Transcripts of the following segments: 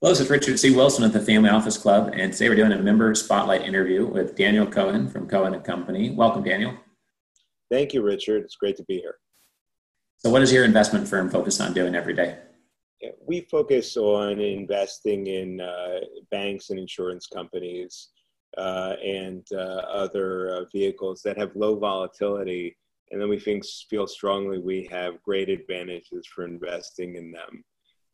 Hello, this is Richard C. Wilson at the Family Office Club, and today we're doing a member spotlight interview with Daniel Cohen from Cohen and Company. Welcome, Daniel. Thank you, Richard. It's great to be here. So, what is your investment firm focused on doing every day? Yeah, we focus on investing in uh, banks and insurance companies uh, and uh, other uh, vehicles that have low volatility, and then we think, feel strongly we have great advantages for investing in them.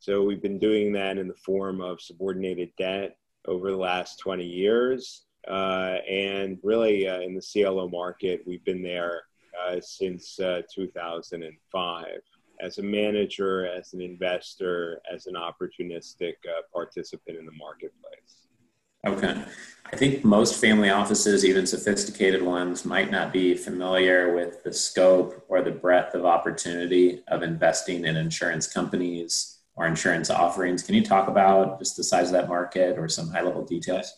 So we've been doing that in the form of subordinated debt over the last 20 years. Uh, and really, uh, in the CLO market, we've been there uh, since uh, 2005 as a manager, as an investor, as an opportunistic uh, participant in the marketplace. Okay. I think most family offices, even sophisticated ones, might not be familiar with the scope or the breadth of opportunity of investing in insurance companies or insurance offerings. Can you talk about just the size of that market or some high level details?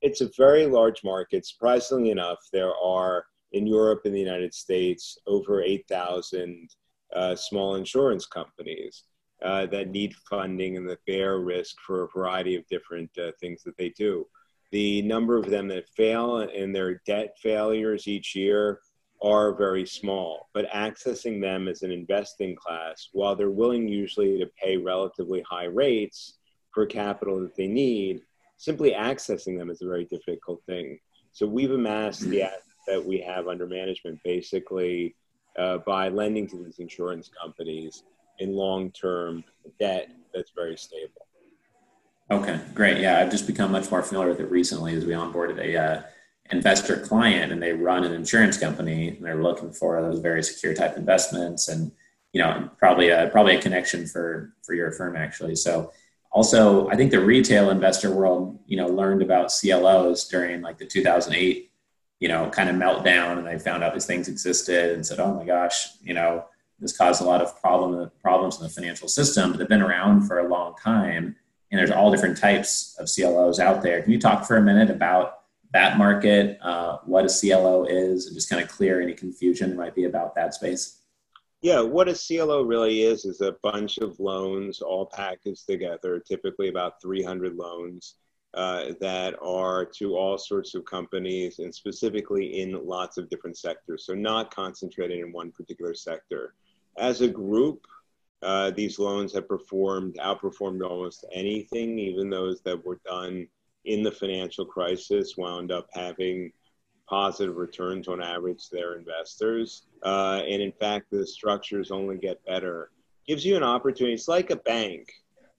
It's a very large market. Surprisingly enough, there are in Europe and the United States over 8,000 uh, small insurance companies uh, that need funding and that bear risk for a variety of different uh, things that they do. The number of them that fail and their debt failures each year are very small, but accessing them as an investing class, while they're willing usually to pay relatively high rates for capital that they need, simply accessing them is a very difficult thing. So we've amassed the assets that we have under management basically uh, by lending to these insurance companies in long-term debt that's very stable. Okay, great. Yeah, I've just become much more familiar with it recently as we onboarded a uh, investor client and they run an insurance company and they're looking for those very secure type investments and you know probably a probably a connection for for your firm actually. So also i think the retail investor world you know learned about clos during like the 2008 you know kind of meltdown and they found out these things existed and said oh my gosh you know this caused a lot of problem, problems in the financial system but they've been around for a long time and there's all different types of clos out there. Can you talk for a minute about that market, uh, what a CLO is, and just kind of clear any confusion might be about that space? Yeah, what a CLO really is is a bunch of loans all packaged together, typically about 300 loans uh, that are to all sorts of companies and specifically in lots of different sectors. So, not concentrated in one particular sector. As a group, uh, these loans have performed, outperformed almost anything, even those that were done in the financial crisis wound up having positive returns on average to their investors. Uh, and in fact, the structures only get better. Gives you an opportunity. It's like a bank,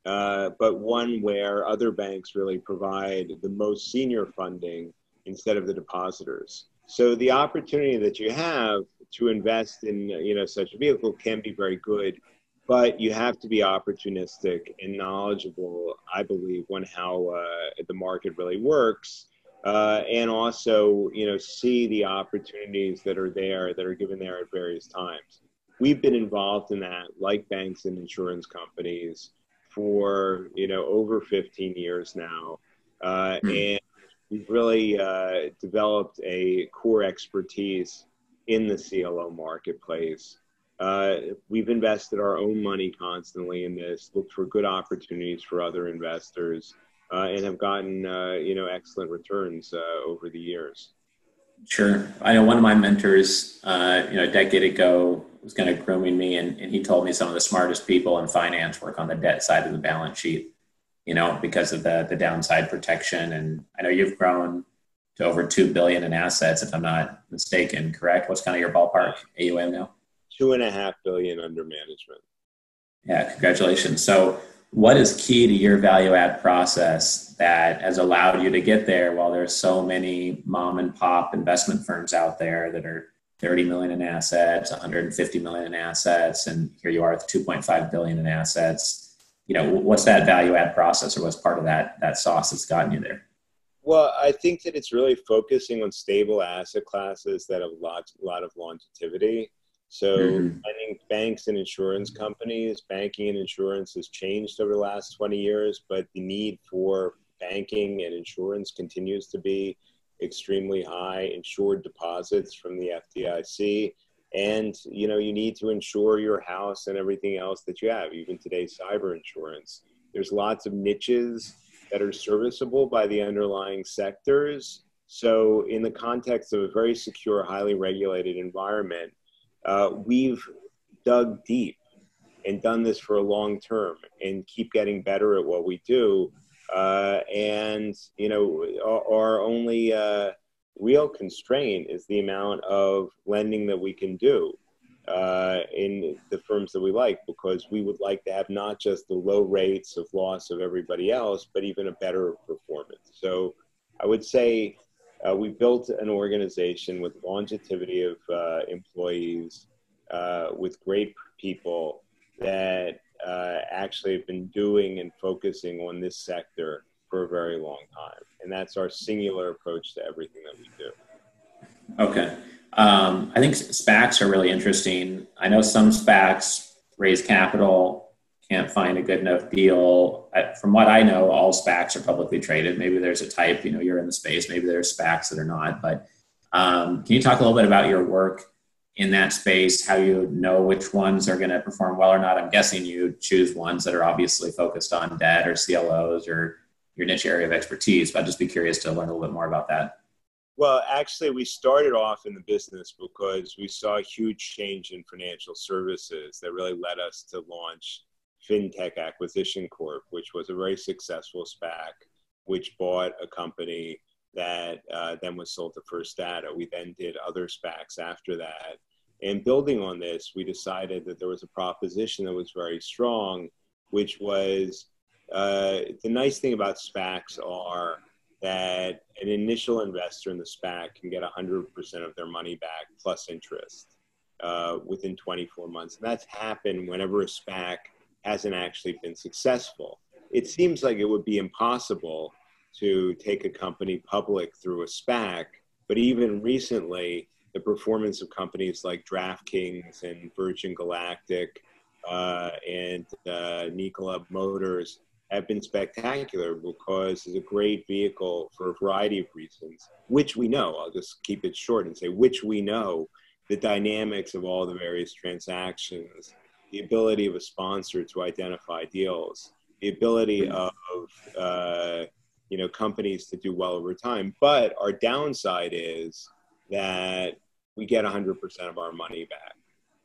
uh, but one where other banks really provide the most senior funding instead of the depositors. So the opportunity that you have to invest in you know such a vehicle can be very good but you have to be opportunistic and knowledgeable, I believe, on how uh, the market really works. Uh, and also, you know, see the opportunities that are there that are given there at various times. We've been involved in that, like banks and insurance companies, for you know over 15 years now, uh, mm. and we've really uh, developed a core expertise in the CLO marketplace uh, we've invested our own money constantly in this, looked for good opportunities for other investors, uh, and have gotten uh, you know excellent returns uh, over the years. Sure, I know one of my mentors, uh, you know, a decade ago was kind of grooming me, and, and he told me some of the smartest people in finance work on the debt side of the balance sheet. You know, because of the the downside protection, and I know you've grown to over two billion in assets, if I'm not mistaken. Correct? What's kind of your ballpark AUM now? Two and a half billion under management. Yeah, congratulations. So, what is key to your value add process that has allowed you to get there while there's so many mom and pop investment firms out there that are 30 million in assets, 150 million in assets, and here you are with 2.5 billion in assets. You know, what's that value add process or what's part of that that sauce that's gotten you there? Well, I think that it's really focusing on stable asset classes that have lots, a lot of longevity so mm-hmm. I think banks and insurance companies, banking and insurance has changed over the last 20 years, but the need for banking and insurance continues to be extremely high. Insured deposits from the FDIC, and you know you need to insure your house and everything else that you have, even today cyber insurance. There's lots of niches that are serviceable by the underlying sectors. So, in the context of a very secure, highly regulated environment, uh, we've dug deep and done this for a long term and keep getting better at what we do. Uh, and, you know, our, our only uh, real constraint is the amount of lending that we can do uh, in the firms that we like because we would like to have not just the low rates of loss of everybody else, but even a better performance. So I would say uh, we built an organization with longevity of uh, employees, uh, with great people that uh, actually have been doing and focusing on this sector for a very long time. And that's our singular approach to everything that we do. Okay. Um, I think SPACs are really interesting. I know some SPACs raise capital, can't find a good enough deal. From what I know, all SPACs are publicly traded. Maybe there's a type, you know, you're in the space. Maybe there's SPACs that are not. But um, can you talk a little bit about your work in that space? How you know which ones are going to perform well or not? I'm guessing you choose ones that are obviously focused on debt or CLOs or your niche area of expertise. But I'd just be curious to learn a little bit more about that. Well, actually, we started off in the business because we saw a huge change in financial services that really led us to launch FinTech Acquisition Corp, which was a very successful SPAC, which bought a company that uh, then was sold to First Data. We then did other SPACs after that. And building on this, we decided that there was a proposition that was very strong, which was uh, the nice thing about SPACs are that an initial investor in the SPAC can get 100% of their money back plus interest uh, within 24 months. And that's happened whenever a SPAC hasn't actually been successful. It seems like it would be impossible to take a company public through a SPAC, but even recently, the performance of companies like DraftKings and Virgin Galactic uh, and uh, Nikola Motors have been spectacular because it's a great vehicle for a variety of reasons, which we know. I'll just keep it short and say, which we know the dynamics of all the various transactions, the ability of a sponsor to identify deals, the ability of uh, you know companies to do well over time. But our downside is that we get 100% of our money back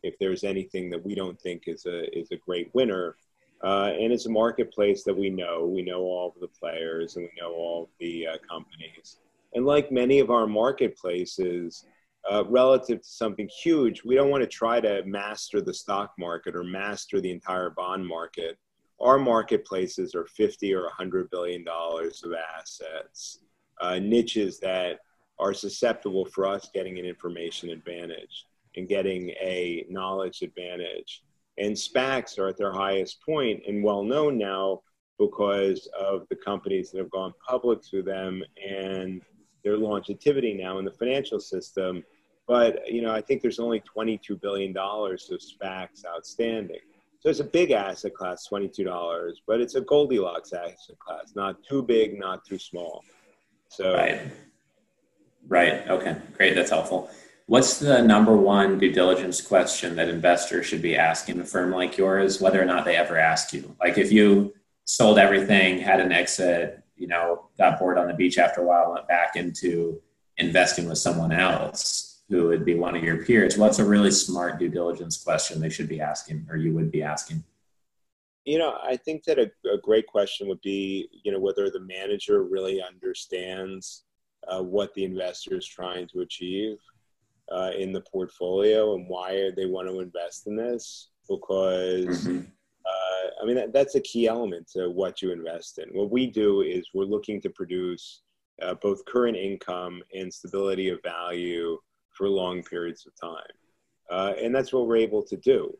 if there's anything that we don't think is a is a great winner uh, and it's a marketplace that we know. We know all of the players and we know all of the uh, companies. And like many of our marketplaces, uh, relative to something huge, we don't want to try to master the stock market or master the entire bond market. Our marketplaces are 50 or 100 billion dollars of assets, uh, niches that are susceptible for us getting an information advantage and getting a knowledge advantage and SPACs are at their highest point and well known now because of the companies that have gone public through them and their longevity now in the financial system. But you know, I think there's only 22 billion dollars of SPACs outstanding. So it's a big asset class, $22, but it's a Goldilocks asset class, not too big, not too small. So right, right, okay, great, that's helpful. What's the number one due diligence question that investors should be asking a firm like yours, whether or not they ever ask you? Like if you sold everything, had an exit, you know, got bored on the beach after a while, went back into investing with someone else who would be one of your peers, what's a really smart due diligence question they should be asking or you would be asking? You know, I think that a, a great question would be, you know, whether the manager really understands uh, what the investor is trying to achieve uh, in the portfolio and why they want to invest in this because mm-hmm. uh, I mean that, that's a key element to what you invest in. What we do is we're looking to produce uh, both current income and stability of value for long periods of time, uh, and that's what we're able to do.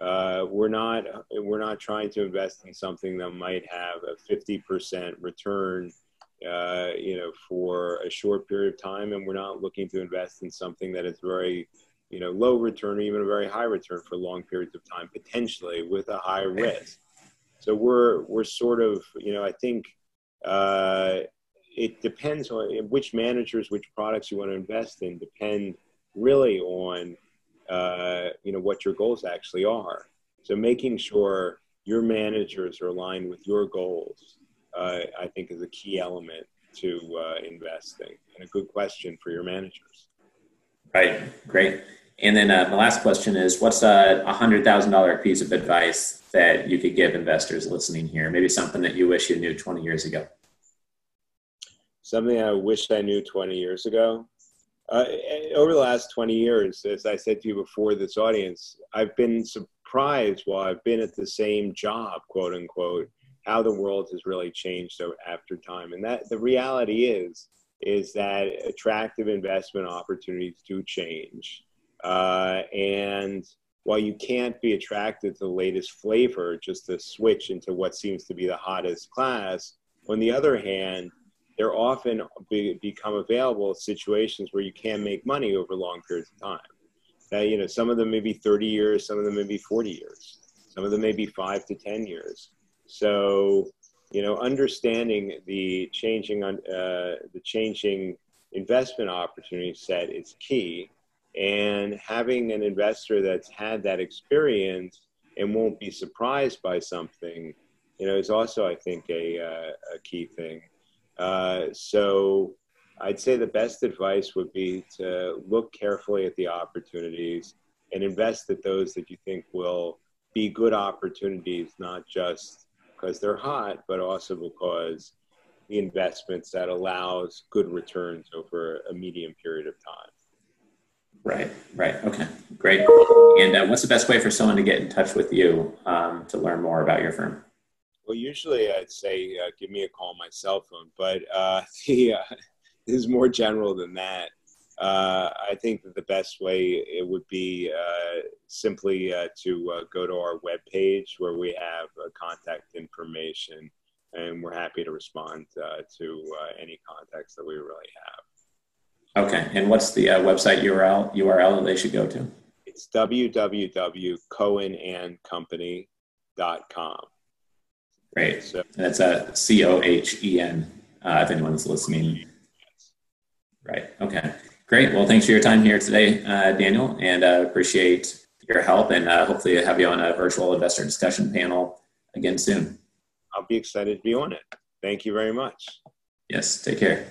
Uh, we're not we're not trying to invest in something that might have a 50% return uh, you know, for a short period of time, and we're not looking to invest in something that is very, you know, low return or even a very high return for long periods of time, potentially with a high risk. So we're we're sort of, you know, I think uh, it depends on which managers, which products you want to invest in, depend really on, uh, you know, what your goals actually are. So making sure your managers are aligned with your goals, uh, I think is a key element to uh, investing and a good question for your managers. Right, great. And then uh, my last question is what's a $100,000 piece of advice that you could give investors listening here? Maybe something that you wish you knew 20 years ago. Something I wish I knew 20 years ago. Uh, over the last 20 years, as I said to you before this audience, I've been surprised while I've been at the same job, quote unquote, how the world has really changed after time. And that the reality is, is that attractive investment opportunities do change. Uh, and while you can't be attracted to the latest flavor just to switch into what seems to be the hottest class, on the other hand, there often be, become available situations where you can make money over long periods of time. You know, some of them may be 30 years, some of them may be 40 years, some of them may be five to 10 years. So, you know, understanding the changing, uh, the changing investment opportunity set is key. And having an investor that's had that experience and won't be surprised by something, you know, is also, I think, a, uh, a key thing. Uh, so I'd say the best advice would be to look carefully at the opportunities and invest at those that you think will be good opportunities, not just because they're hot, but also because the investments that allows good returns over a medium period of time. Right, right. Okay, great. And uh, what's the best way for someone to get in touch with you um, to learn more about your firm? Well, usually I'd say uh, give me a call on my cell phone, but uh, the, uh, is more general than that. Uh, I think that the best way it would be uh, simply uh, to go to our webpage where we have contact information, and we're happy to respond to any contacts that we really have. Okay, and what's the website URL URL that they should go to? It's www.cohenandcompany.com. Great. So, that's a C O H E N. Uh, if anyone's listening. Right. Okay. Great. Well, thanks for your time here today, uh, Daniel, and uh, appreciate your help. And uh, hopefully, have you on a virtual investor discussion panel again soon. I'll be excited to be on it. Thank you very much. Yes. Take care.